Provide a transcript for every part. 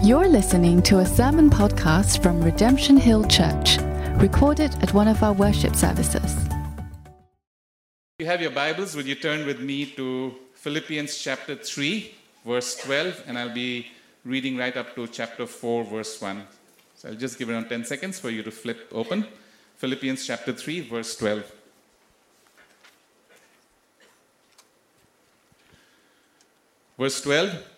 You're listening to a sermon podcast from Redemption Hill Church, recorded at one of our worship services. you have your Bibles, will you turn with me to Philippians chapter 3, verse 12, and I'll be reading right up to chapter 4, verse 1. So I'll just give around 10 seconds for you to flip open. Philippians chapter 3, verse 12. Verse 12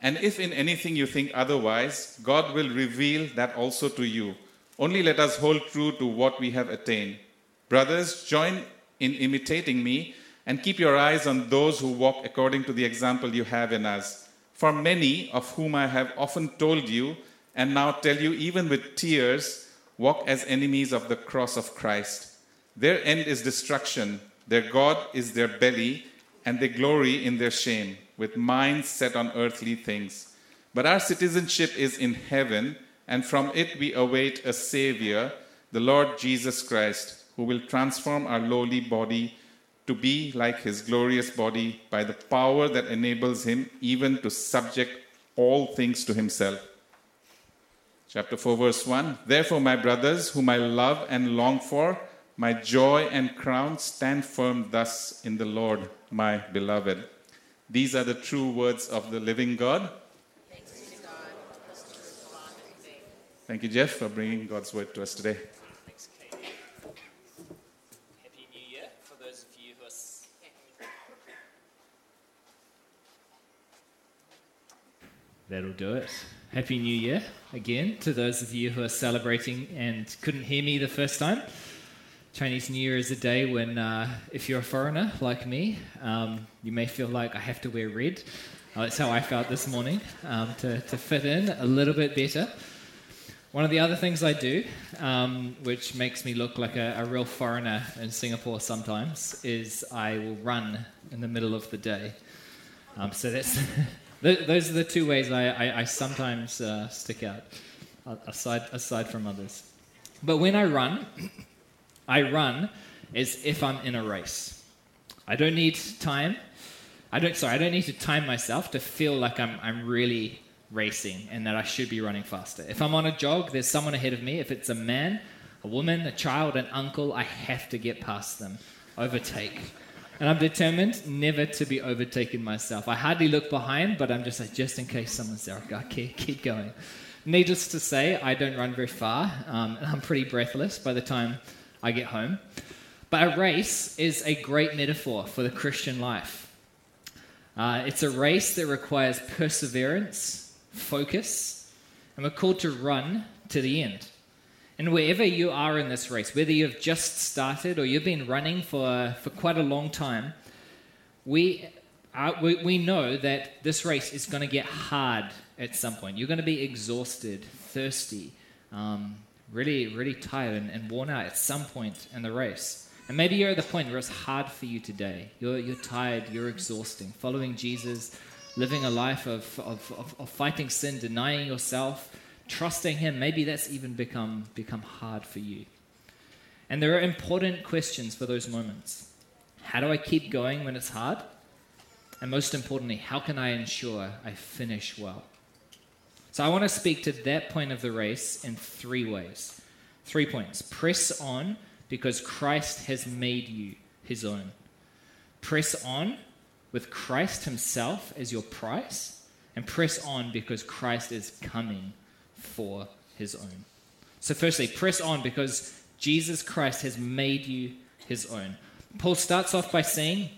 and if in anything you think otherwise, God will reveal that also to you. Only let us hold true to what we have attained. Brothers, join in imitating me and keep your eyes on those who walk according to the example you have in us. For many of whom I have often told you, and now tell you even with tears, walk as enemies of the cross of Christ. Their end is destruction, their God is their belly, and they glory in their shame, with minds set on earthly things. But our citizenship is in heaven, and from it we await a Savior, the Lord Jesus Christ, who will transform our lowly body to be like his glorious body by the power that enables him even to subject all things to himself. Chapter 4, verse 1 Therefore, my brothers, whom I love and long for, my joy and crown, stand firm thus in the Lord, my beloved. These are the true words of the living God. Thank you, Jeff, for bringing God's word to us today. Thanks, Katie. Happy New Year for those of you who are. That'll do it. Happy New Year again to those of you who are celebrating and couldn't hear me the first time. Chinese New Year is a day when, uh, if you're a foreigner like me, um, you may feel like I have to wear red. Uh, that's how I felt this morning um, to, to fit in a little bit better. One of the other things I do, um, which makes me look like a, a real foreigner in Singapore sometimes, is I will run in the middle of the day. Um, so that's those are the two ways I, I, I sometimes uh, stick out, aside aside from others. But when I run, I run as if I'm in a race. I don't need time. I don't. Sorry, I don't need to time myself to feel like I'm I'm really racing and that I should be running faster. If I'm on a jog, there's someone ahead of me. If it's a man, a woman, a child, an uncle, I have to get past them, overtake. And I'm determined never to be overtaken myself. I hardly look behind, but I'm just like, just in case someone's there, I keep, keep going. Needless to say, I don't run very far, um, and I'm pretty breathless by the time I get home. But a race is a great metaphor for the Christian life. Uh, it's a race that requires perseverance, focus, and we're called to run to the end. And wherever you are in this race, whether you've just started or you've been running for, for quite a long time, we, are, we, we know that this race is going to get hard at some point. You're going to be exhausted, thirsty, um, really, really tired and, and worn out at some point in the race. And maybe you're at the point where it's hard for you today. You're, you're tired, you're exhausting. Following Jesus, living a life of, of, of, of fighting sin, denying yourself, trusting Him, maybe that's even become, become hard for you. And there are important questions for those moments. How do I keep going when it's hard? And most importantly, how can I ensure I finish well? So I want to speak to that point of the race in three ways. Three points. Press on because Christ has made you his own. Press on with Christ himself as your price. And press on because Christ is coming for his own. So, firstly, press on because Jesus Christ has made you his own. Paul starts off by saying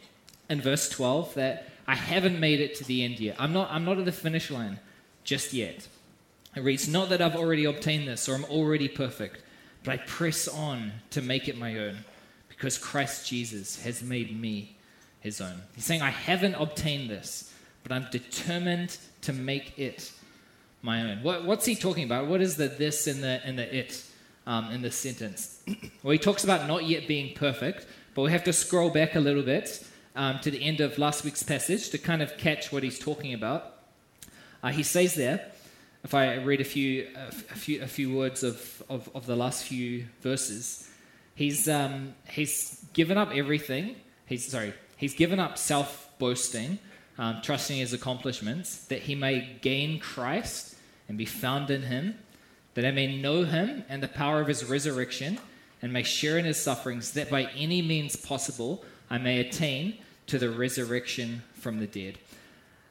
in verse 12 that I haven't made it to the end yet. I'm not, I'm not at the finish line just yet. It reads, Not that I've already obtained this or I'm already perfect, but I press on to make it my own because Christ Jesus has made me his own. He's saying, I haven't obtained this, but I'm determined to make it my own. What, what's he talking about? What is the this and the and the it um, in this sentence? well, he talks about not yet being perfect, but we have to scroll back a little bit um, to the end of last week's passage to kind of catch what he's talking about. Uh, he says there, if I read a few a few a few words of, of, of the last few verses, he's um, he's given up everything. He's sorry, he's given up self boasting um, trusting his accomplishments, that he may gain Christ and be found in him, that I may know him and the power of his resurrection, and may share in his sufferings, that by any means possible I may attain to the resurrection from the dead.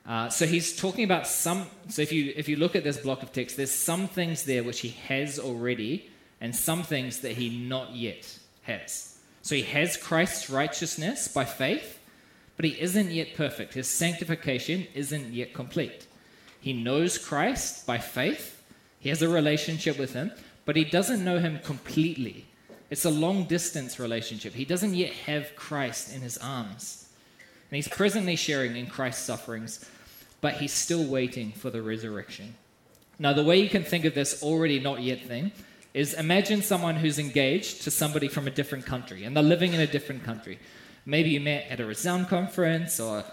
Uh, so he's talking about some. So if you if you look at this block of text, there's some things there which he has already, and some things that he not yet has. So he has Christ's righteousness by faith, but he isn't yet perfect. His sanctification isn't yet complete. He knows Christ by faith, he has a relationship with him, but he doesn't know him completely. It's a long distance relationship. He doesn't yet have Christ in his arms. And he's presently sharing in Christ's sufferings, but he's still waiting for the resurrection. Now, the way you can think of this already not yet thing is imagine someone who's engaged to somebody from a different country, and they're living in a different country. Maybe you met at a Resound conference or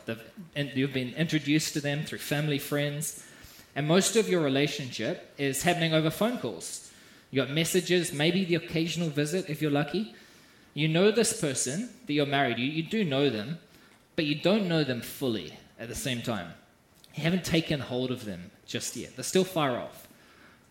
you've been introduced to them through family, friends, and most of your relationship is happening over phone calls. You got messages, maybe the occasional visit if you're lucky. You know this person that you're married, you, you do know them, but you don't know them fully at the same time. Haven't taken hold of them just yet. They're still far off.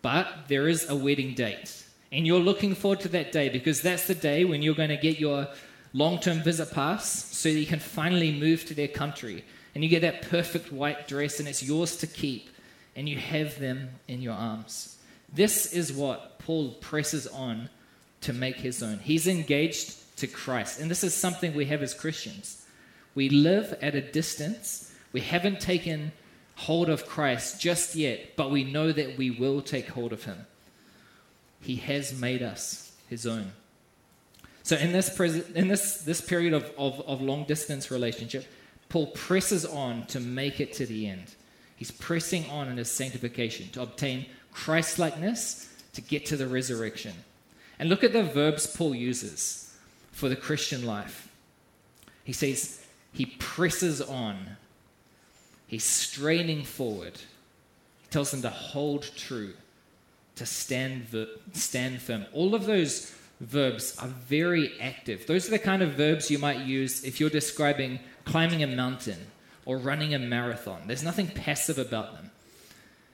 But there is a wedding date. And you're looking forward to that day because that's the day when you're going to get your long term visit pass so that you can finally move to their country. And you get that perfect white dress, and it's yours to keep, and you have them in your arms. This is what Paul presses on to make his own. He's engaged to Christ, and this is something we have as Christians. We live at a distance, we haven't taken hold of Christ just yet, but we know that we will take hold of him. He has made us his own. So in this, pres- in this, this period of, of, of long distance relationship, Paul presses on to make it to the end. He's pressing on in his sanctification to obtain Christ likeness to get to the resurrection. And look at the verbs Paul uses for the Christian life. He says, he presses on, he's straining forward. He tells them to hold true, to stand, ver- stand firm. All of those verbs are very active. Those are the kind of verbs you might use if you're describing climbing a mountain or running a marathon. There's nothing passive about them.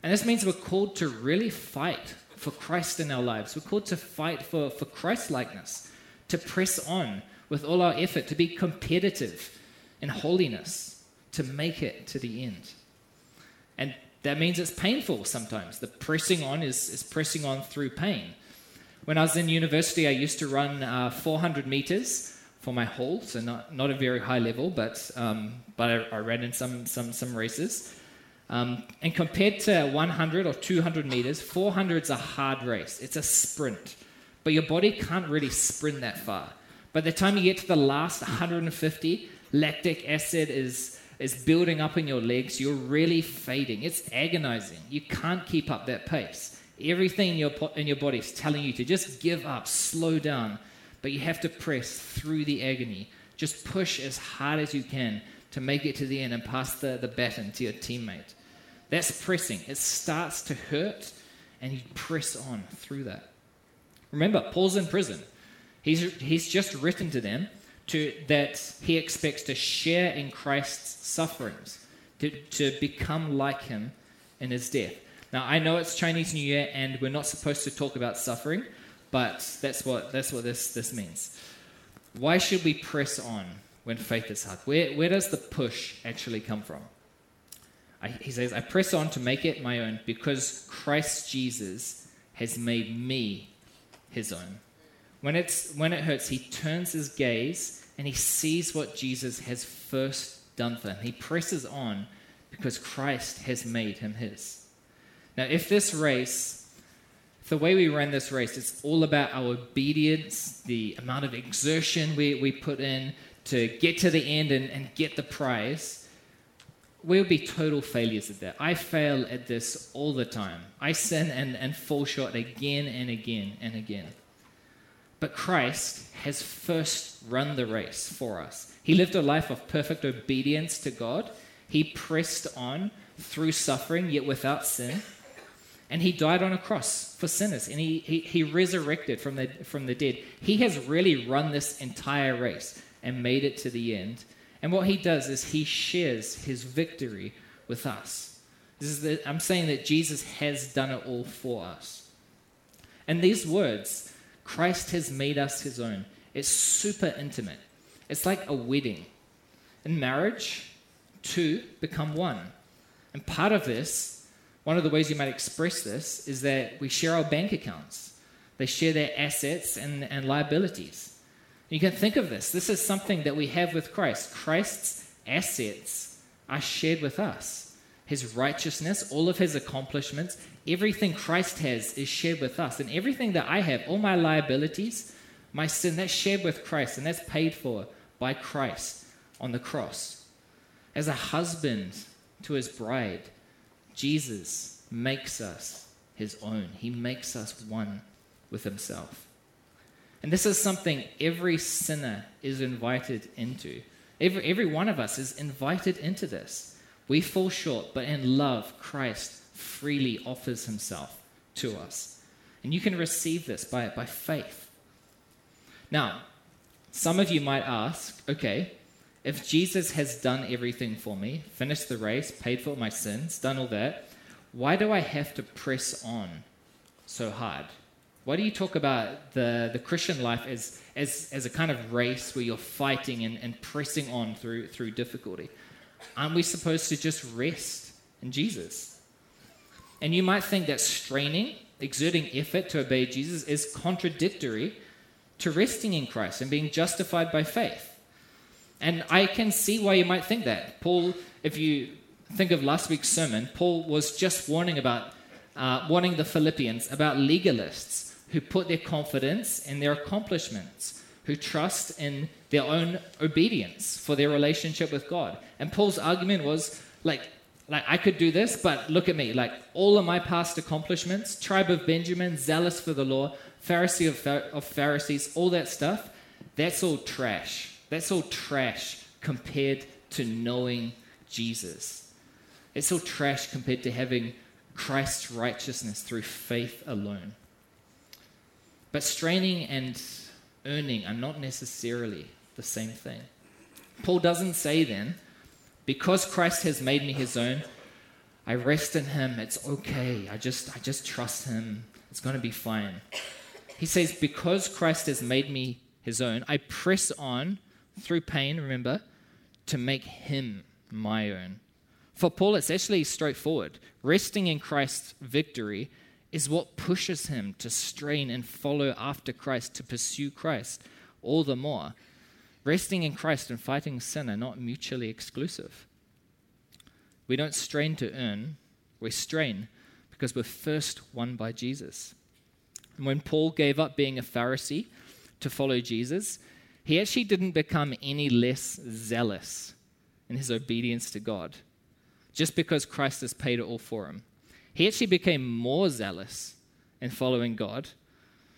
And this means we're called to really fight for Christ in our lives. We're called to fight for, for Christ likeness, to press on with all our effort, to be competitive in holiness, to make it to the end. And that means it's painful sometimes. The pressing on is, is pressing on through pain. When I was in university, I used to run uh, 400 meters for my hall, so not, not a very high level, but, um, but I, I, ran in some, some, some races. Um, and compared to 100 or 200 meters, 400 is a hard race. It's a sprint. But your body can't really sprint that far. By the time you get to the last 150, lactic acid is, is building up in your legs. You're really fading. It's agonizing. You can't keep up that pace. Everything in your, in your body is telling you to just give up, slow down, but you have to press through the agony. Just push as hard as you can to make it to the end and pass the, the baton to your teammate. That's pressing. It starts to hurt, and you press on through that. Remember, Paul's in prison. He's, he's just written to them to, that he expects to share in Christ's sufferings, to, to become like him in his death. Now, I know it's Chinese New Year and we're not supposed to talk about suffering, but that's what, that's what this, this means. Why should we press on when faith is hard? Where, where does the push actually come from? I, he says, I press on to make it my own because Christ Jesus has made me his own. When, it's, when it hurts, he turns his gaze and he sees what Jesus has first done for him. He presses on because Christ has made him his. Now, if this race, if the way we run this race, it's all about our obedience, the amount of exertion we, we put in to get to the end and, and get the prize, we'll be total failures at that. I fail at this all the time. I sin and, and fall short again and again and again. But Christ has first run the race for us. He lived a life of perfect obedience to God. He pressed on through suffering, yet without sin. And he died on a cross for sinners, and he, he, he resurrected from the, from the dead. He has really run this entire race and made it to the end. And what he does is he shares his victory with us. This is the, I'm saying that Jesus has done it all for us. And these words, Christ has made us his own, it's super intimate. It's like a wedding. In marriage, two become one. And part of this, one of the ways you might express this, is that we share our bank accounts. They share their assets and, and liabilities. You can think of this. This is something that we have with Christ. Christ's assets are shared with us. His righteousness, all of his accomplishments, everything Christ has is shared with us. And everything that I have, all my liabilities, my sin, that's shared with Christ and that's paid for by Christ on the cross. As a husband to his bride, Jesus makes us his own. He makes us one with himself. And this is something every sinner is invited into. Every, every one of us is invited into this. We fall short, but in love, Christ freely offers himself to us. And you can receive this by, by faith. Now, some of you might ask okay, if Jesus has done everything for me, finished the race, paid for my sins, done all that, why do I have to press on so hard? Why do you talk about the, the Christian life as, as, as a kind of race where you're fighting and, and pressing on through, through difficulty? Aren't we supposed to just rest in Jesus? And you might think that straining, exerting effort to obey Jesus is contradictory to resting in Christ and being justified by faith. And I can see why you might think that. Paul, if you think of last week's sermon, Paul was just warning about uh, warning the Philippians about legalists who put their confidence in their accomplishments, who trust in their own obedience for their relationship with God. And Paul's argument was like, like I could do this, but look at me, like all of my past accomplishments, tribe of Benjamin, zealous for the law, Pharisee of, of Pharisees, all that stuff, that's all trash. That's all trash compared to knowing Jesus. It's all trash compared to having Christ's righteousness through faith alone. But straining and earning are not necessarily the same thing. Paul doesn't say then, because Christ has made me his own, I rest in him. It's okay. I just I just trust him. It's going to be fine. He says because Christ has made me his own, I press on through pain, remember, to make him my own. For Paul, it's actually straightforward. Resting in Christ's victory is what pushes him to strain and follow after Christ, to pursue Christ all the more. Resting in Christ and fighting sin are not mutually exclusive. We don't strain to earn, we strain because we're first won by Jesus. And when Paul gave up being a Pharisee to follow Jesus, he actually didn't become any less zealous in his obedience to God just because Christ has paid it all for him. He actually became more zealous in following God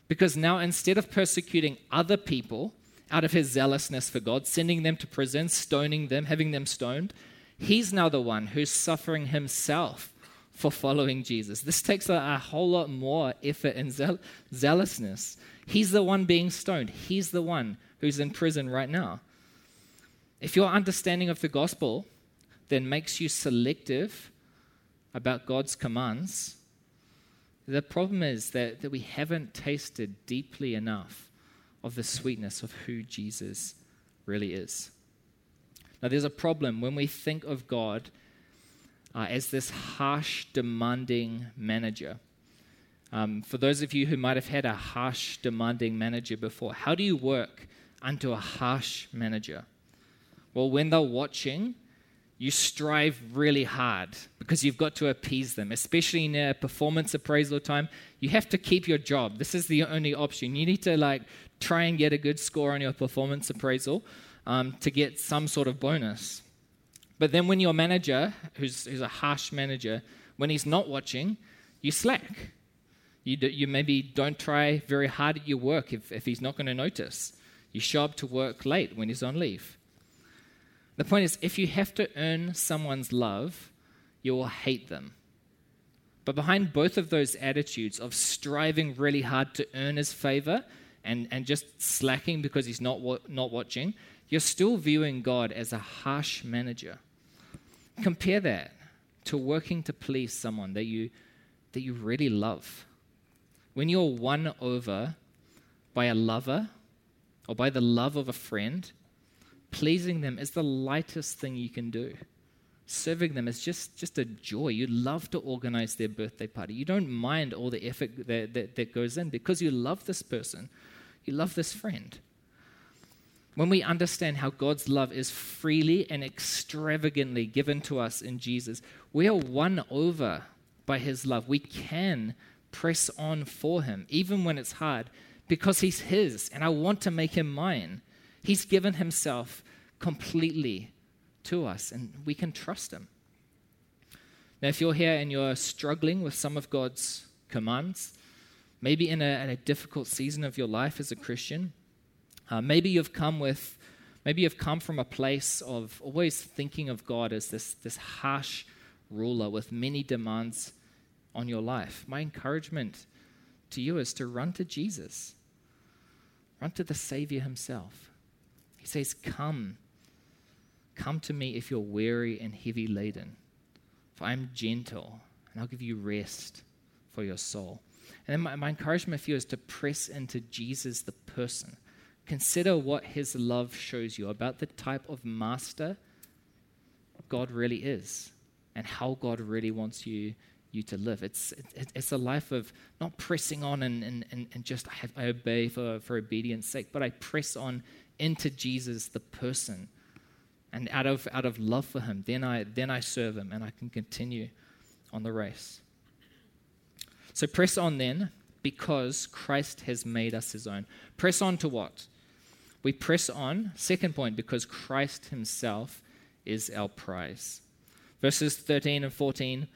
because now instead of persecuting other people out of his zealousness for God, sending them to prison, stoning them, having them stoned, he's now the one who's suffering himself for following Jesus. This takes a, a whole lot more effort and zeal- zealousness. He's the one being stoned, he's the one who's in prison right now. If your understanding of the gospel then makes you selective about God's commands, the problem is that, that we haven't tasted deeply enough of the sweetness of who Jesus really is. Now, there's a problem when we think of God uh, as this harsh, demanding manager. Um, for those of you who might have had a harsh, demanding manager before, how do you work unto a harsh manager? Well, when they're watching, you strive really hard because you've got to appease them, especially in a performance appraisal time. You have to keep your job. This is the only option. You need to like try and get a good score on your performance appraisal um, to get some sort of bonus. But then when your manager, who's, who's a harsh manager, when he's not watching, you slack. You, do, you maybe don't try very hard at your work if, if he's not going to notice. You show up to work late when he's on leave. The point is, if you have to earn someone's love, you will hate them. But behind both of those attitudes of striving really hard to earn his favor and, and just slacking because he's not, wa- not watching, you're still viewing God as a harsh manager. Compare that to working to please someone that you, that you really love. When you're won over by a lover or by the love of a friend, pleasing them is the lightest thing you can do. Serving them is just, just a joy. You love to organize their birthday party. You don't mind all the effort that, that, that goes in because you love this person, you love this friend. When we understand how God's love is freely and extravagantly given to us in Jesus, we are won over by his love. We can press on for him, even when it's hard, because he's his, and I want to make him mine. He's given himself completely to us, and we can trust him. Now, if you're here and you're struggling with some of God's commands, maybe in a, a difficult season of your life as a Christian, uh, maybe you've come with, maybe you've come from a place of always thinking of God as this, this harsh ruler with many demands on your life. My encouragement to you is to run to Jesus, run to the Savior Himself. He says, Come, come to me if you're weary and heavy laden, for I am gentle and I'll give you rest for your soul. And then my, my encouragement for you is to press into Jesus, the person. Consider what his love shows you about the type of master God really is and how God really wants you you to live. It's, it, it's a life of not pressing on and, and, and, just I, have, I obey for, for obedience sake, but I press on into Jesus, the person. And out of, out of love for him, then I, then I serve him and I can continue on the race. So press on then because Christ has made us his own. Press on to what? We press on, second point, because Christ himself is our prize. Verses 13 and 14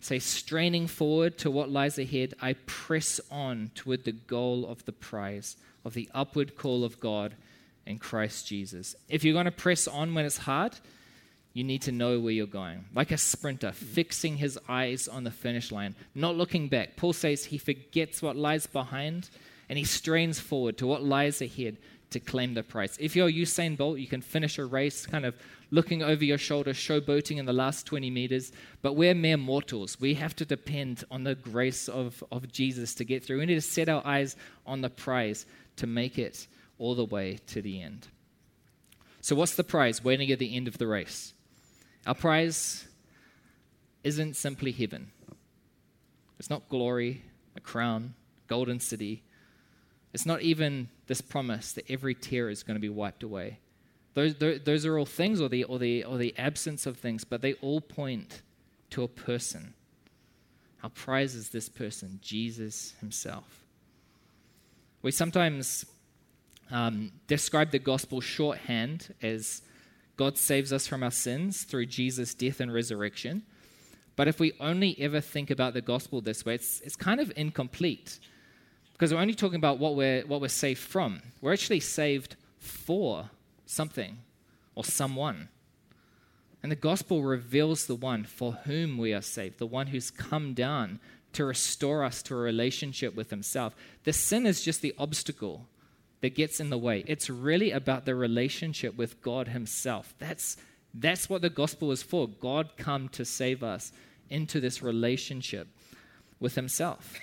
say, straining forward to what lies ahead, I press on toward the goal of the prize, of the upward call of God in Christ Jesus. If you're going to press on when it's hard, you need to know where you're going. Like a sprinter, fixing his eyes on the finish line, not looking back. Paul says he forgets what lies behind and he strains forward to what lies ahead to claim the prize. If you're Usain Bolt, you can finish a race kind of looking over your shoulder, showboating in the last 20 meters. But we're mere mortals. We have to depend on the grace of, of Jesus to get through. We need to set our eyes on the prize to make it all the way to the end. So, what's the prize waiting at the end of the race? Our prize isn't simply heaven, it's not glory, a crown, golden city. It's not even this promise that every tear is going to be wiped away. Those, those are all things or the, or, the, or the absence of things, but they all point to a person. Our prize is this person, Jesus himself. We sometimes um, describe the gospel shorthand as God saves us from our sins through Jesus' death and resurrection. But if we only ever think about the gospel this way, it's, it's kind of incomplete because we're only talking about what we're, what we're saved from. We're actually saved for something or someone. And the gospel reveals the one for whom we are saved, the one who's come down to restore us to a relationship with himself. The sin is just the obstacle that gets in the way. It's really about the relationship with God Himself. That's, that's what the gospel is for. God come to save us into this relationship with Himself.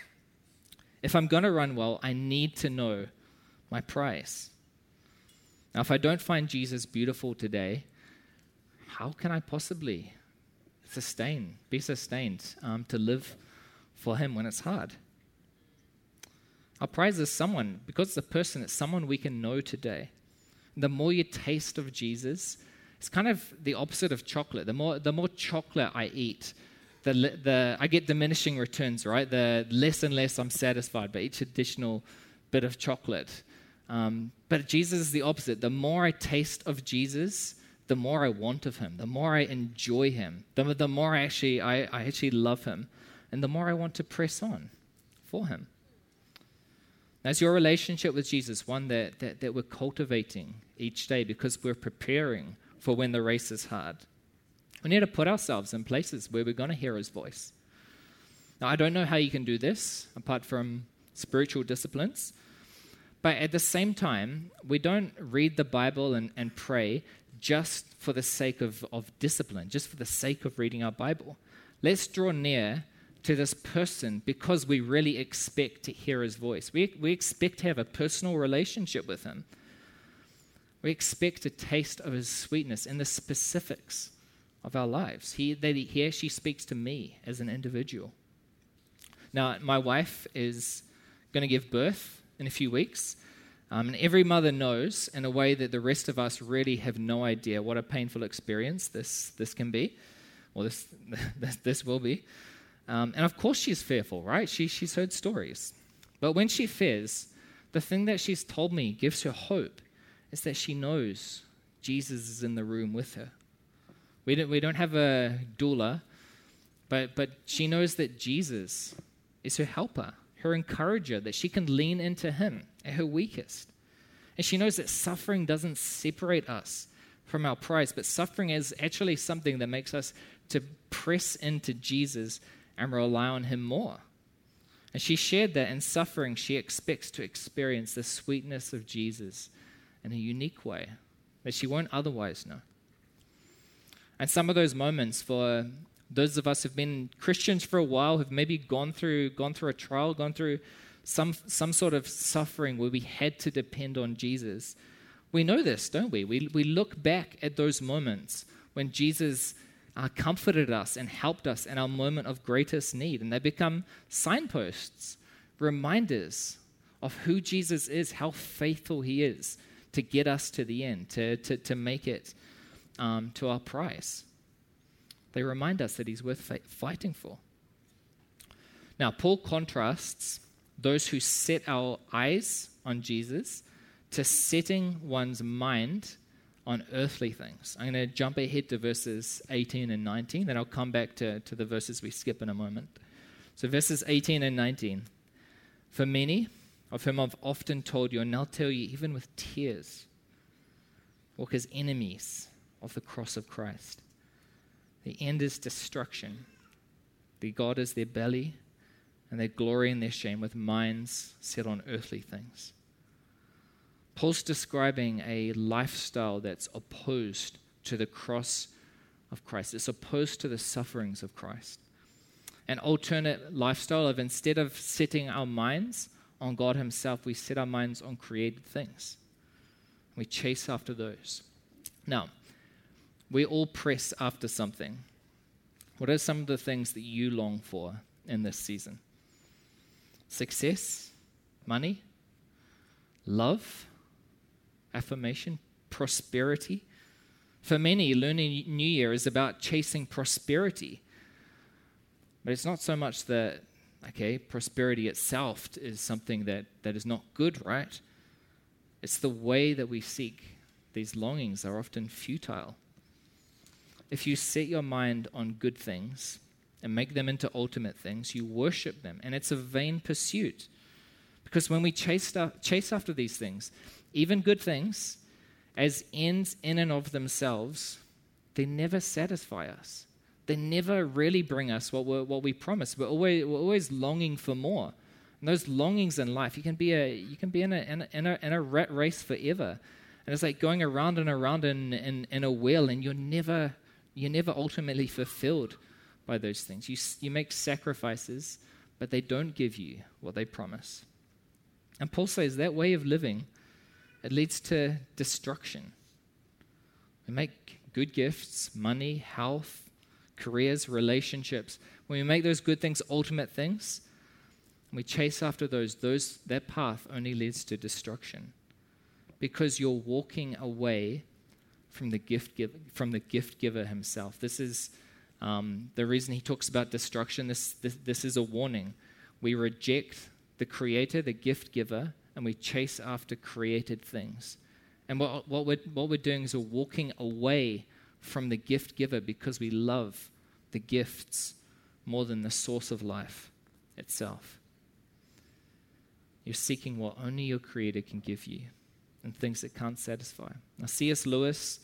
If I'm going to run well, I need to know my price. Now, if I don't find Jesus beautiful today, how can I possibly sustain, be sustained um, to live for Him when it's hard? Our prize is someone, because a person, it's someone we can know today. The more you taste of Jesus, it's kind of the opposite of chocolate. The more, the more chocolate I eat, the, the, I get diminishing returns, right? The less and less I'm satisfied by each additional bit of chocolate. Um, but Jesus is the opposite. The more I taste of Jesus, the more I want of him, the more I enjoy him, the, the more I actually, I, I actually love him, and the more I want to press on for him. As your relationship with Jesus one that, that, that we're cultivating each day because we're preparing for when the race is hard? We need to put ourselves in places where we're going to hear his voice. Now, I don't know how you can do this apart from spiritual disciplines, but at the same time, we don't read the Bible and, and pray just for the sake of, of discipline, just for the sake of reading our Bible. Let's draw near to this person because we really expect to hear his voice. We, we expect to have a personal relationship with him. We expect a taste of his sweetness in the specifics of our lives. He, that he actually speaks to me as an individual. Now, my wife is going to give birth in a few weeks. Um, and every mother knows, in a way that the rest of us really have no idea, what a painful experience this, this can be, or this, this will be. Um, and of course, she's fearful, right? She, she's heard stories. But when she fears, the thing that she's told me gives her hope is that she knows Jesus is in the room with her. We don't, we don't have a doula, but, but she knows that Jesus is her helper, her encourager, that she can lean into him at her weakest. And she knows that suffering doesn't separate us from our prize, but suffering is actually something that makes us to press into Jesus and rely on Him more. And she shared that in suffering, she expects to experience the sweetness of Jesus in a unique way that she won't otherwise know. And some of those moments for those of us who've been Christians for a while, who've maybe gone through, gone through a trial, gone through some, some sort of suffering where we had to depend on Jesus, we know this, don't we? We, we look back at those moments when Jesus uh, comforted us and helped us in our moment of greatest need. And they become signposts, reminders of who Jesus is, how faithful he is to get us to the end, to, to, to make it um, to our prize. They remind us that he's worth fighting for. Now, Paul contrasts those who set our eyes on Jesus to setting one's mind on earthly things. I'm going to jump ahead to verses 18 and 19, then I'll come back to, to the verses we skip in a moment. So, verses 18 and 19. For many, of whom I've often told you, and I'll tell you even with tears, walk as enemies of the cross of Christ. The end is destruction. The God is their belly, and their glory and their shame with minds set on earthly things. Paul's describing a lifestyle that's opposed to the cross of Christ, it's opposed to the sufferings of Christ. An alternate lifestyle of instead of setting our minds on God Himself, we set our minds on created things. We chase after those. Now, we all press after something. What are some of the things that you long for in this season? Success? Money? Love? Affirmation, prosperity. For many, Lunar New Year is about chasing prosperity. But it's not so much that, okay, prosperity itself is something that, that is not good, right? It's the way that we seek these longings are often futile. If you set your mind on good things and make them into ultimate things, you worship them, and it's a vain pursuit. Because when we chase, chase after these things, even good things, as ends in and of themselves, they never satisfy us. They never really bring us what, we what we promise. We're always, we're always longing for more. And those longings in life, you can be, a, you can be in, a, in, a, in, a, in a rat race forever. And it's like going around and around in, in, in a wheel, and you're never, you're never ultimately fulfilled by those things. You, you make sacrifices, but they don't give you what they promise. And Paul says that way of living it leads to destruction. We make good gifts, money, health, careers, relationships. When we make those good things ultimate things, and we chase after those, those that path only leads to destruction. Because you're walking away from the gift giver, from the gift giver himself. This is um, the reason he talks about destruction. This, this, this is a warning. We reject the creator, the gift giver, and we chase after created things. And what, what, we're, what we're doing is we're walking away from the gift giver because we love the gifts more than the source of life itself. You're seeking what only your Creator can give you and things that can't satisfy. Now, C.S. Lewis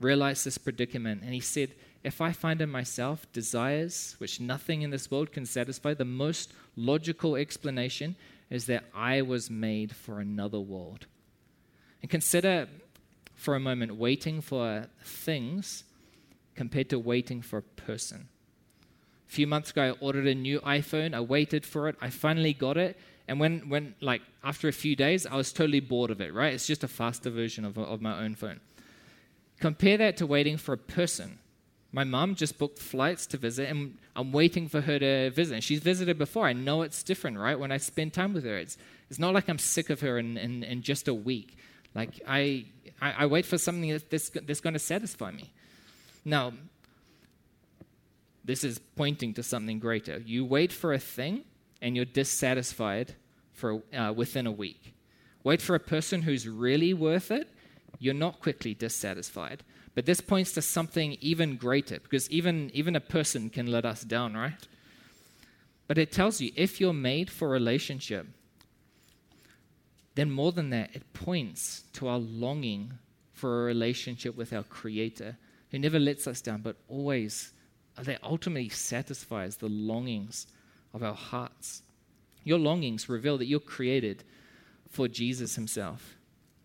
realized this predicament and he said, If I find in myself desires which nothing in this world can satisfy, the most logical explanation is that I was made for another world. And consider for a moment waiting for things compared to waiting for a person. A few months ago, I ordered a new iPhone. I waited for it. I finally got it. And when, when like, after a few days, I was totally bored of it, right? It's just a faster version of, of my own phone. Compare that to waiting for a person. My mom just booked flights to visit, and I'm waiting for her to visit. And she's visited before. I know it's different, right? When I spend time with her, it's, it's not like I'm sick of her in, in, in just a week. Like, I, I, I wait for something that's, that's going to satisfy me. Now, this is pointing to something greater. You wait for a thing and you're dissatisfied for, uh, within a week. Wait for a person who's really worth it, you're not quickly dissatisfied. But this points to something even greater because even, even a person can let us down, right? But it tells you if you're made for relationship, then more than that, it points to our longing for a relationship with our Creator who never lets us down, but always that ultimately satisfies the longings of our hearts. Your longings reveal that you're created for Jesus Himself.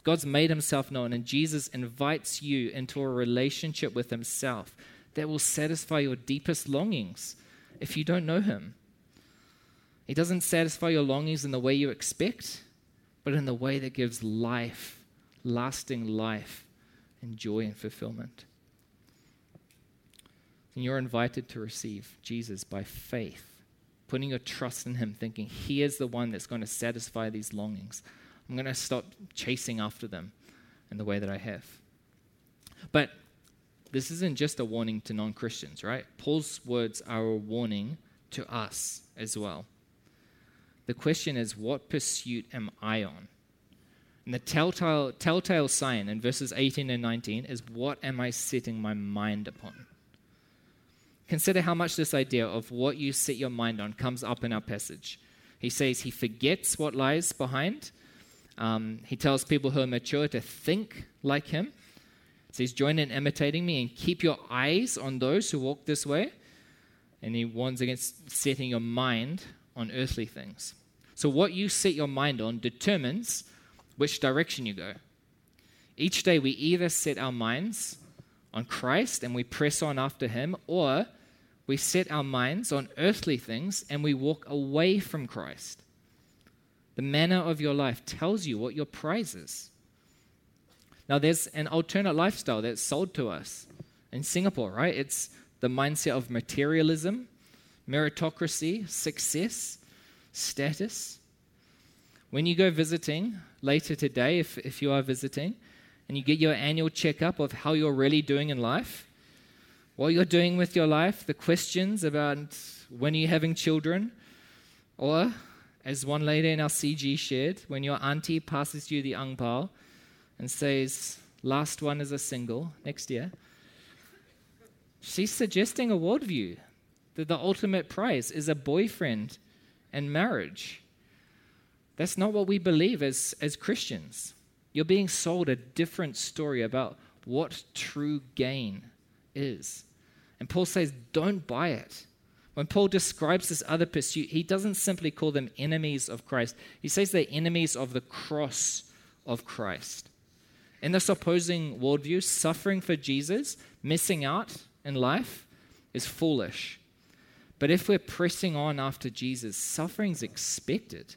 God's made Himself known, and Jesus invites you into a relationship with Himself that will satisfy your deepest longings if you don't know Him. He doesn't satisfy your longings in the way you expect, but in the way that gives life, lasting life, and joy and fulfillment. And you're invited to receive Jesus by faith, putting your trust in Him, thinking He is the one that's going to satisfy these longings. I'm going to stop chasing after them in the way that I have. But this isn't just a warning to non Christians, right? Paul's words are a warning to us as well. The question is, what pursuit am I on? And the telltale, telltale sign in verses 18 and 19 is, what am I setting my mind upon? Consider how much this idea of what you set your mind on comes up in our passage. He says he forgets what lies behind. Um, he tells people who are mature to think like him. He says, Join in imitating me and keep your eyes on those who walk this way. And he warns against setting your mind on earthly things. So, what you set your mind on determines which direction you go. Each day, we either set our minds on Christ and we press on after him, or we set our minds on earthly things and we walk away from Christ. The manner of your life tells you what your prize is. Now, there's an alternate lifestyle that's sold to us in Singapore, right? It's the mindset of materialism, meritocracy, success, status. When you go visiting later today, if, if you are visiting, and you get your annual checkup of how you're really doing in life, what you're doing with your life, the questions about when are you having children, or as one lady in our CG shared, when your auntie passes you the ang pao and says, last one is a single next year, she's suggesting a worldview that the ultimate prize is a boyfriend and marriage. That's not what we believe as, as Christians. You're being sold a different story about what true gain is. And Paul says, don't buy it. When Paul describes this other pursuit, he doesn't simply call them enemies of Christ, he says they're enemies of the cross of Christ. In this opposing worldview, suffering for Jesus, missing out in life, is foolish. But if we're pressing on after Jesus, suffering's expected.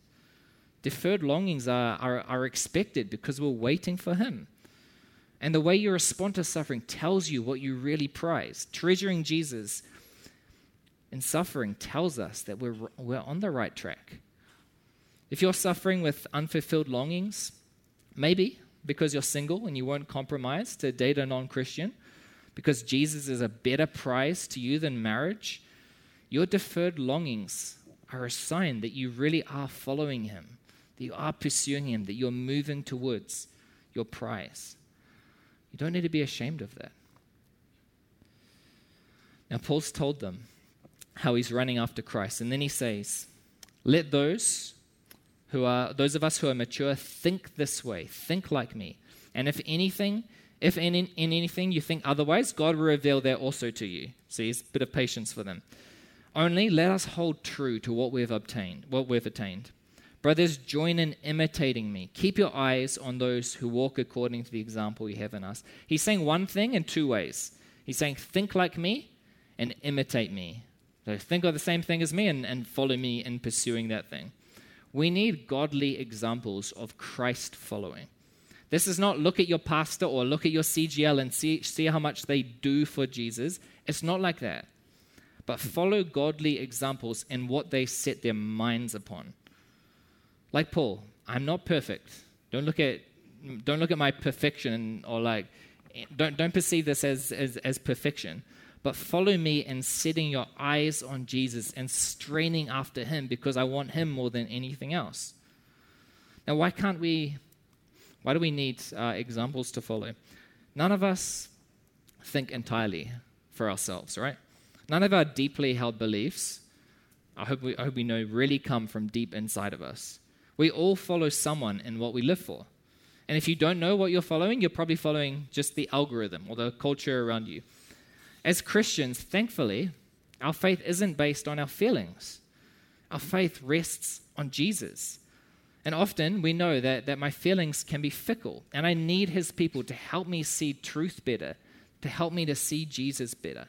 Deferred longings are, are, are expected because we're waiting for Him. And the way you respond to suffering tells you what you really prize. Treasuring Jesus in suffering tells us that we're, we're on the right track. If you're suffering with unfulfilled longings, maybe because you're single and you won't compromise to date a non Christian, because Jesus is a better prize to you than marriage, your deferred longings are a sign that you really are following Him, that you are pursuing Him, that you're moving towards your prize. You don't need to be ashamed of that. Now, Paul's told them how he's running after Christ, and then he says, Let those who are, those of us who are mature, think this way, think like me. And if anything, if in, in, anything you think otherwise, God will reveal that also to you. See, it's a bit of patience for them. Only let us hold true to what we've obtained, what we've attained. Brothers, join in imitating me. Keep your eyes on those who walk according to the example you have in us. He's saying one thing in two ways. He's saying, think like me and imitate me. So think of the same thing as me and, and follow me in pursuing that thing. We need godly examples of Christ following. This is not look at your pastor or look at your CGL and see, see how much they do for Jesus. It's not like that but follow godly examples in what they set their minds upon. Like Paul, I'm not perfect. Don't look at don't look at my perfection or like don't don't perceive this as, as, as perfection. But follow me in setting your eyes on Jesus and straining after him because I want him more than anything else. Now, why can't we, why do we need uh, examples to follow? None of us think entirely for ourselves, right? None of our deeply held beliefs, I hope, we, I hope we know, really come from deep inside of us. We all follow someone in what we live for. And if you don't know what you're following, you're probably following just the algorithm or the culture around you. As Christians, thankfully, our faith isn't based on our feelings. Our faith rests on Jesus. And often we know that, that my feelings can be fickle, and I need his people to help me see truth better, to help me to see Jesus better.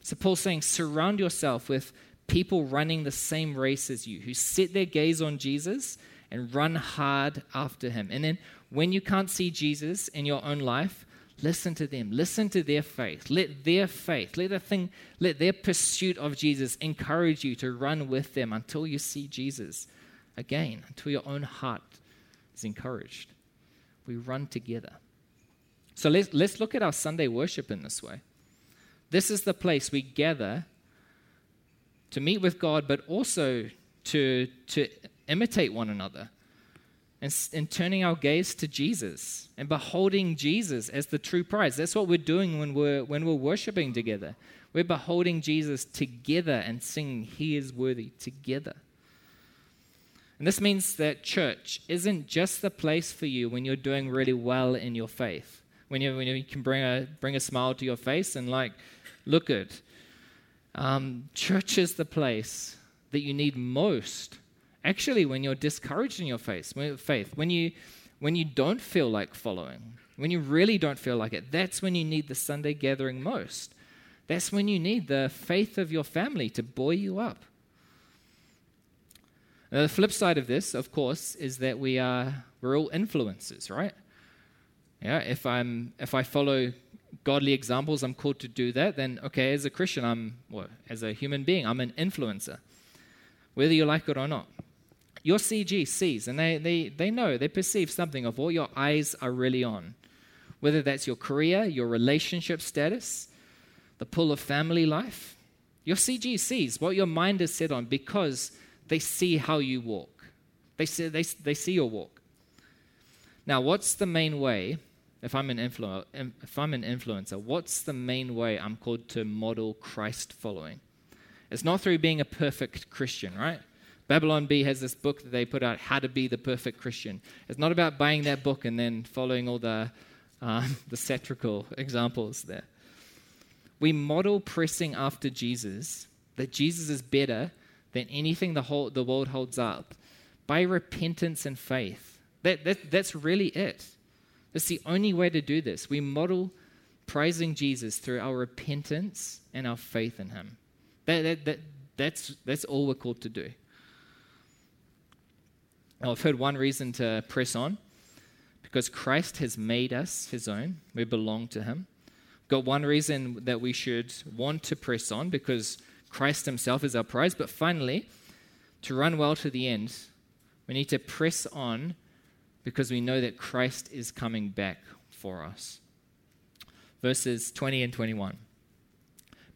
So Paul's saying, surround yourself with people running the same race as you, who set their gaze on Jesus and run hard after him. And then when you can't see Jesus in your own life, listen to them. Listen to their faith. Let their faith, let the thing, let their pursuit of Jesus encourage you to run with them until you see Jesus again, until your own heart is encouraged. We run together. So let's, let's look at our Sunday worship in this way. This is the place we gather to meet with God, but also to, to imitate one another. And, and turning our gaze to Jesus and beholding Jesus as the true prize. That's what we're doing when we're, when we're worshiping together. We're beholding Jesus together and singing, He is worthy together. And this means that church isn't just the place for you when you're doing really well in your faith, when you, when you can bring a, bring a smile to your face and, like, look at. Um, church is the place that you need most. Actually, when you're discouraged in your faith, when you when you don't feel like following, when you really don't feel like it, that's when you need the Sunday gathering most. That's when you need the faith of your family to buoy you up. Now, the flip side of this, of course, is that we are we're all influencers, right? Yeah, if I'm if I follow godly examples, I'm called to do that, then okay, as a Christian, I'm, well, as a human being, I'm an influencer, whether you like it or not. Your CG sees, and they, they, they know, they perceive something of what your eyes are really on, whether that's your career, your relationship status, the pull of family life. Your CG sees what your mind is set on because they see how you walk. They see, they, they see your walk. Now, what's the main way if I'm an influ- if I'm an influencer, what's the main way I'm called to model Christ following? It's not through being a perfect Christian, right? Babylon Bee has this book that they put out, How to Be the Perfect Christian. It's not about buying that book and then following all the, uh, the satirical examples there. We model pressing after Jesus, that Jesus is better than anything the, whole, the world holds up, by repentance and faith. That, that, that's really it. It's the only way to do this. We model praising Jesus through our repentance and our faith in Him. That, that, that, that's, that's all we're called to do. Now, I've heard one reason to press on because Christ has made us His own, we belong to Him. Got one reason that we should want to press on because Christ Himself is our prize. But finally, to run well to the end, we need to press on because we know that Christ is coming back for us. Verses 20 and 21.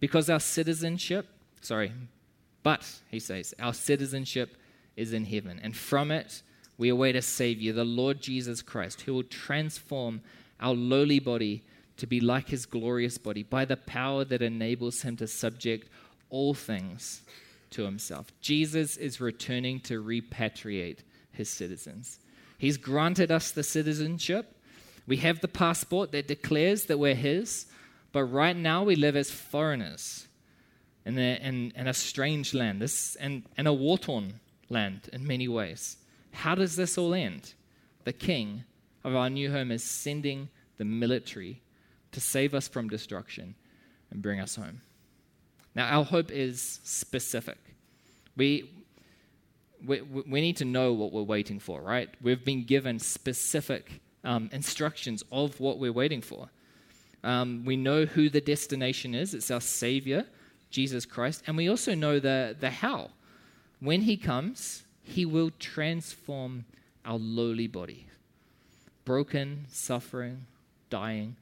Because our citizenship, sorry, but, he says, our citizenship is in heaven, and from it we await a Savior, the Lord Jesus Christ, who will transform our lowly body to be like his glorious body by the power that enables him to subject all things to himself. Jesus is returning to repatriate his citizens. He's granted us the citizenship. We have the passport that declares that we're his, but right now we live as foreigners in a, in, in a strange land, this, and, and a war torn land in many ways. How does this all end? The king of our new home is sending the military to save us from destruction and bring us home. Now, our hope is specific. We, we, we need to know what we're waiting for, right? We've been given specific um, instructions of what we're waiting for. Um, we know who the destination is, it's our Savior, Jesus Christ, and we also know the, the how. When He comes, He will transform our lowly body. Broken, suffering, dying,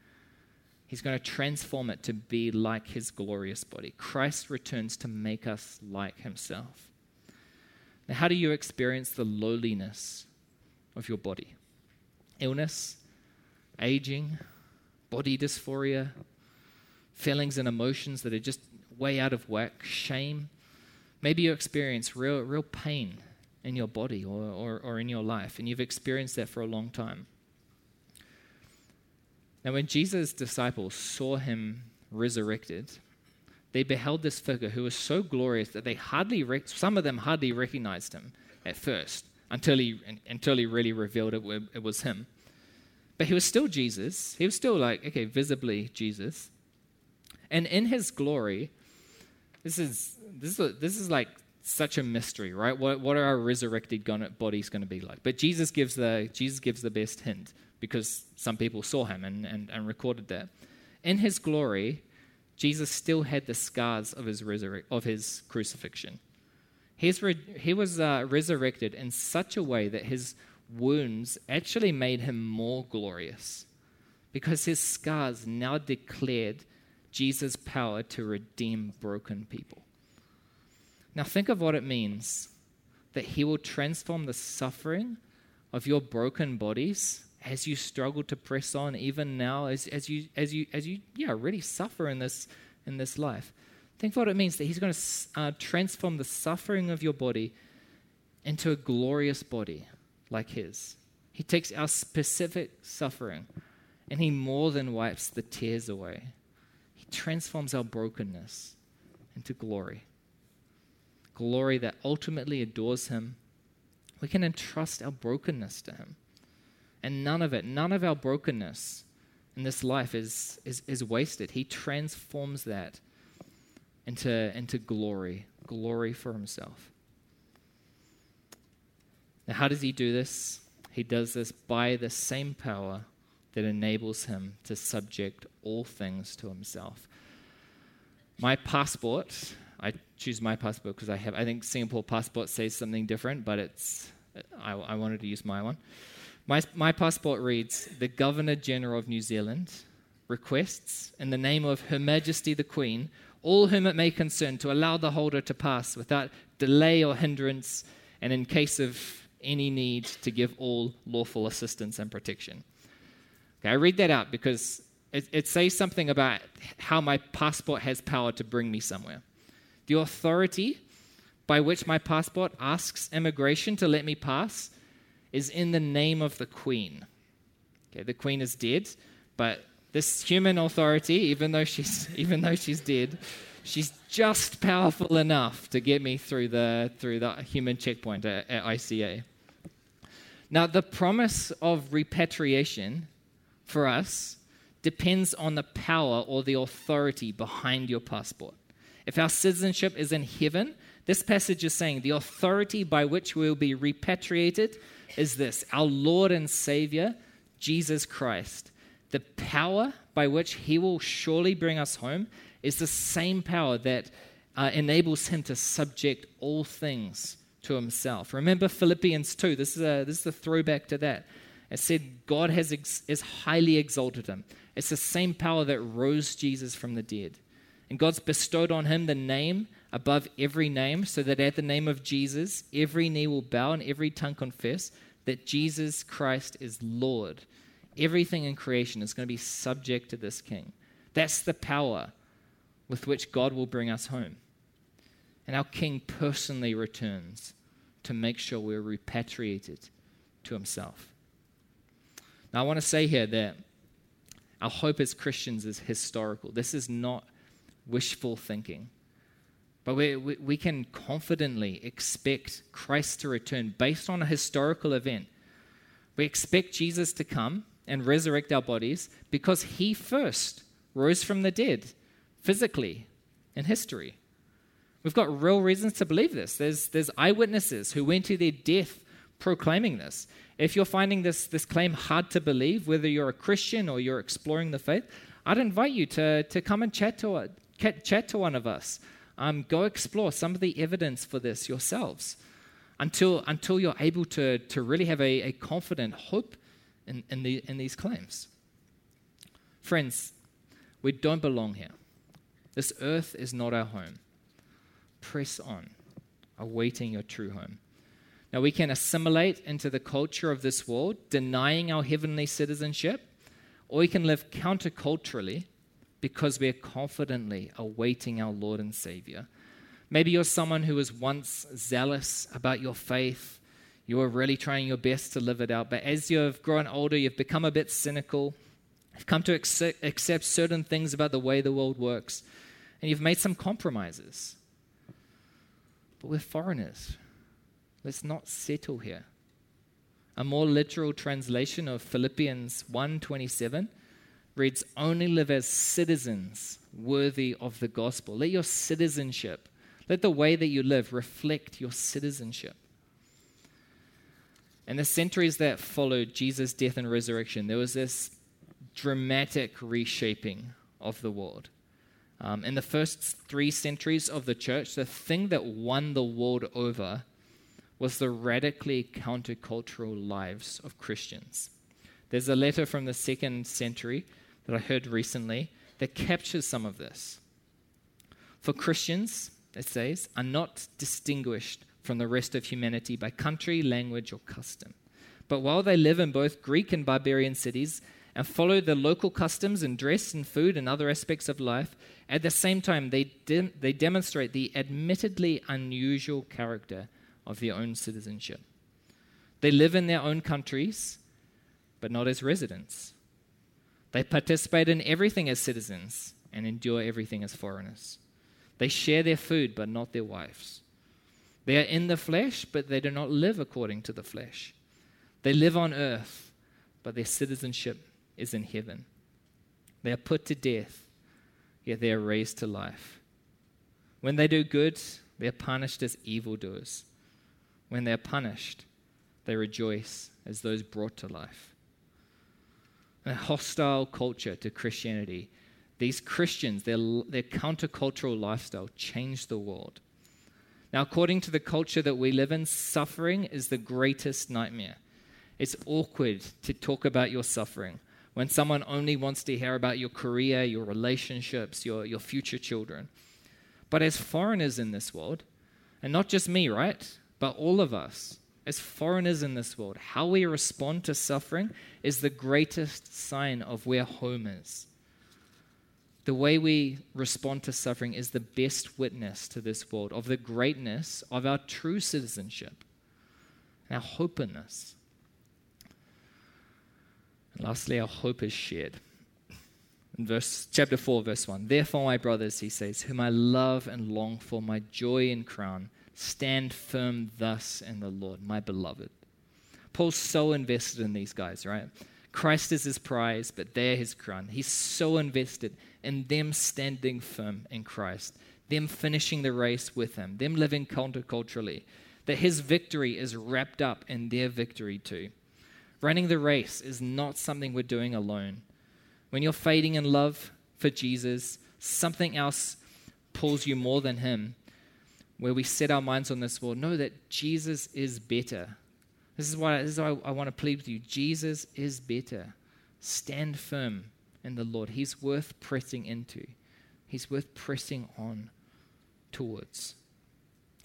He's going to transform it to be like his glorious body. Christ returns to make us like himself. Now, how do you experience the lowliness of your body? Illness, aging, body dysphoria, feelings and emotions that are just way out of whack, shame. Maybe you experience real, real pain in your body or, or, or in your life, and you've experienced that for a long time. Now, when Jesus' disciples saw him resurrected, they beheld this figure who was so glorious that they hardly, some of them hardly recognized him at first until he, until he really revealed it, it was him. But he was still Jesus. He was still like, okay, visibly Jesus. And in his glory, this is, this is, this is like such a mystery, right? What, what are our resurrected bodies going to be like? But Jesus gives the, Jesus gives the best hint because some people saw him and, and, and recorded that. In his glory, Jesus still had the scars of his, of his crucifixion. He's re- he was uh, resurrected in such a way that his wounds actually made him more glorious because his scars now declared Jesus' power to redeem broken people. Now, think of what it means that he will transform the suffering of your broken bodies as you struggle to press on, even now, as, as you as you as you yeah really suffer in this in this life. Think of what it means that He's going to uh, transform the suffering of your body into a glorious body like His. He takes our specific suffering and He more than wipes the tears away. Transforms our brokenness into glory. Glory that ultimately adores Him. We can entrust our brokenness to Him. And none of it, none of our brokenness in this life is, is, is wasted. He transforms that into, into glory, glory for himself. Now, how does he do this? He does this by the same power that enables him to subject all things to himself. My passport, I choose my passport because I have, I think Singapore passport says something different, but it's, I, I wanted to use my one. My, my passport reads The Governor General of New Zealand requests, in the name of Her Majesty the Queen, all whom it may concern, to allow the holder to pass without delay or hindrance, and in case of any need, to give all lawful assistance and protection. Okay, I read that out because it, it says something about how my passport has power to bring me somewhere. The authority by which my passport asks immigration to let me pass is in the name of the queen. Okay, the queen is dead, but this human authority, even though she's even though she's dead, she's just powerful enough to get me through the through the human checkpoint at, at ICA. Now, the promise of repatriation for us depends on the power or the authority behind your passport. If our citizenship is in heaven, this passage is saying the authority by which we will be repatriated is this our Lord and Savior, Jesus Christ. The power by which he will surely bring us home is the same power that uh, enables him to subject all things to himself. Remember Philippians 2. This is a, this is a throwback to that. It said God has ex- has highly exalted him. It's the same power that rose Jesus from the dead. And God's bestowed on him the name above every name, so that at the name of Jesus, every knee will bow and every tongue confess that Jesus Christ is Lord, everything in creation is going to be subject to this king. That's the power with which God will bring us home. And our king personally returns to make sure we're repatriated to himself. Now, I want to say here that our hope as Christians is historical. This is not wishful thinking. But we, we, we, can confidently expect Christ to return based on a historical event. We expect Jesus to come and resurrect our bodies because he first rose from the dead physically in history. We've got real reasons to believe this. There's, there's eyewitnesses who went to their death proclaiming this. If you're finding this, this claim hard to believe, whether you're a Christian or you're exploring the faith, I'd invite you to, to come and chat to, chat to one of us. Um, go explore some of the evidence for this yourselves until, until you're able to, to really have a, a confident hope in, in, the, in these claims. Friends, we don't belong here. This earth is not our home. Press on, awaiting your true home. Now, we can assimilate into the culture of this world, denying our heavenly citizenship, or we can live counterculturally because we're confidently awaiting our Lord and Savior. Maybe you're someone who was once zealous about your faith. You were really trying your best to live it out. But as you've grown older, you've become a bit cynical. You've come to accept, accept certain things about the way the world works. And you've made some compromises. But we're foreigners. Let's not settle here. A more literal translation of Philippians 1:27 reads only live as citizens worthy of the gospel. Let your citizenship, let the way that you live reflect your citizenship. In the centuries that followed Jesus' death and resurrection, there was this dramatic reshaping of the world. Um, in the first three centuries of the church, the thing that won the world over was the radically countercultural lives of Christians. There's a letter from the second century that I heard recently that captures some of this. For Christians, it says, are not distinguished from the rest of humanity by country, language, or custom. But while they live in both Greek and barbarian cities and follow the local customs in dress and food and other aspects of life, at the same time they, de- they demonstrate the admittedly unusual character of their own citizenship. They live in their own countries, but not as residents. They participate in everything as citizens and endure everything as foreigners. They share their food, but not their wives. They are in the flesh, but they do not live according to the flesh. They live on earth, but their citizenship is in heaven. They are put to death, yet they are raised to life. When they do good, they are punished as evildoers. When they are punished, they rejoice as those brought to life. A hostile culture to Christianity. These Christians, their, their countercultural lifestyle changed the world. Now, according to the culture that we live in, suffering is the greatest nightmare. It's awkward to talk about your suffering when someone only wants to hear about your career, your relationships, your, your future children. But as foreigners in this world, and not just me, right? But all of us, as foreigners in this world, how we respond to suffering is the greatest sign of where home is. The way we respond to suffering is the best witness to this world of the greatness of our true citizenship and our hope in this. And lastly, our hope is shared. In verse chapter 4, verse 1. Therefore, my brothers, he says, whom I love and long for, my joy and crown Stand firm thus in the Lord, my beloved. Paul's so invested in these guys, right? Christ is his prize, but they're his crown. He's so invested in them standing firm in Christ, them finishing the race with him, them living counterculturally, that his victory is wrapped up in their victory too. Running the race is not something we're doing alone. When you're fading in love for Jesus, something else pulls you more than him where we set our minds on this world, know that Jesus is better. This is why, this is why I want to plead with you. Jesus is better. Stand firm in the Lord. He's worth pressing into, He's worth pressing on towards.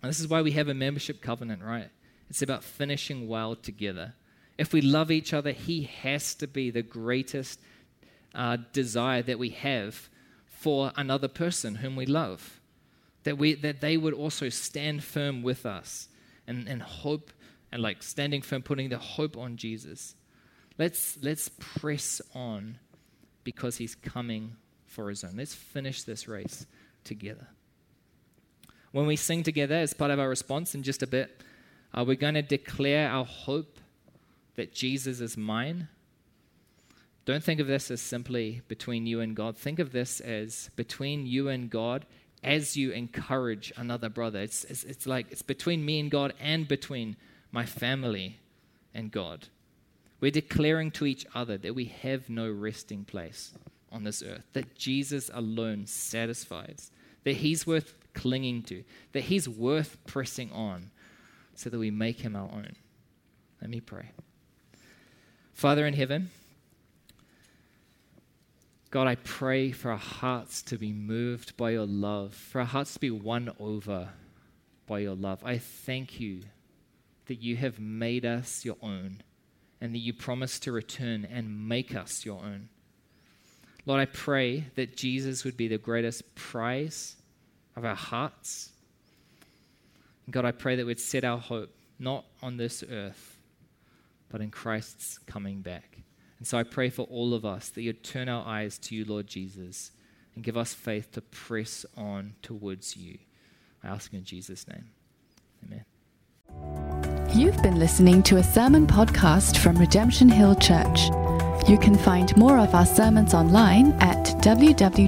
And this is why we have a membership covenant, right? It's about finishing well together. If we love each other, He has to be the greatest uh, desire that we have for another person whom we love. That, we, that they would also stand firm with us and, and hope, and like standing firm, putting the hope on Jesus. Let's, let's press on because He's coming for His own. Let's finish this race together. When we sing together as part of our response in just a bit, uh, we're going to declare our hope that Jesus is mine. Don't think of this as simply between you and God. Think of this as between you and God as you encourage another brother. It's, it's, it's like it's between me and God and between my family and God. We're declaring to each other that we have no resting place on this earth, that Jesus alone satisfies, that He's worth clinging to, that He's worth pressing on so that we make Him our own. Let me pray. Father in heaven, God, I pray for our hearts to be moved by your love, for our hearts to be won over by your love. I thank you that you have made us your own and that you promise to return and make us your own. Lord, I pray that Jesus would be the greatest prize of our hearts. God, I pray that we'd set our hope not on this earth, but in Christ's coming back. And so I pray for all of us that you'd turn our eyes to you, Lord Jesus, and give us faith to press on towards you. I ask in Jesus' name. Amen. You've been listening to a sermon podcast from Redemption Hill Church. You can find more of our sermons online at www.rhc.org.sg.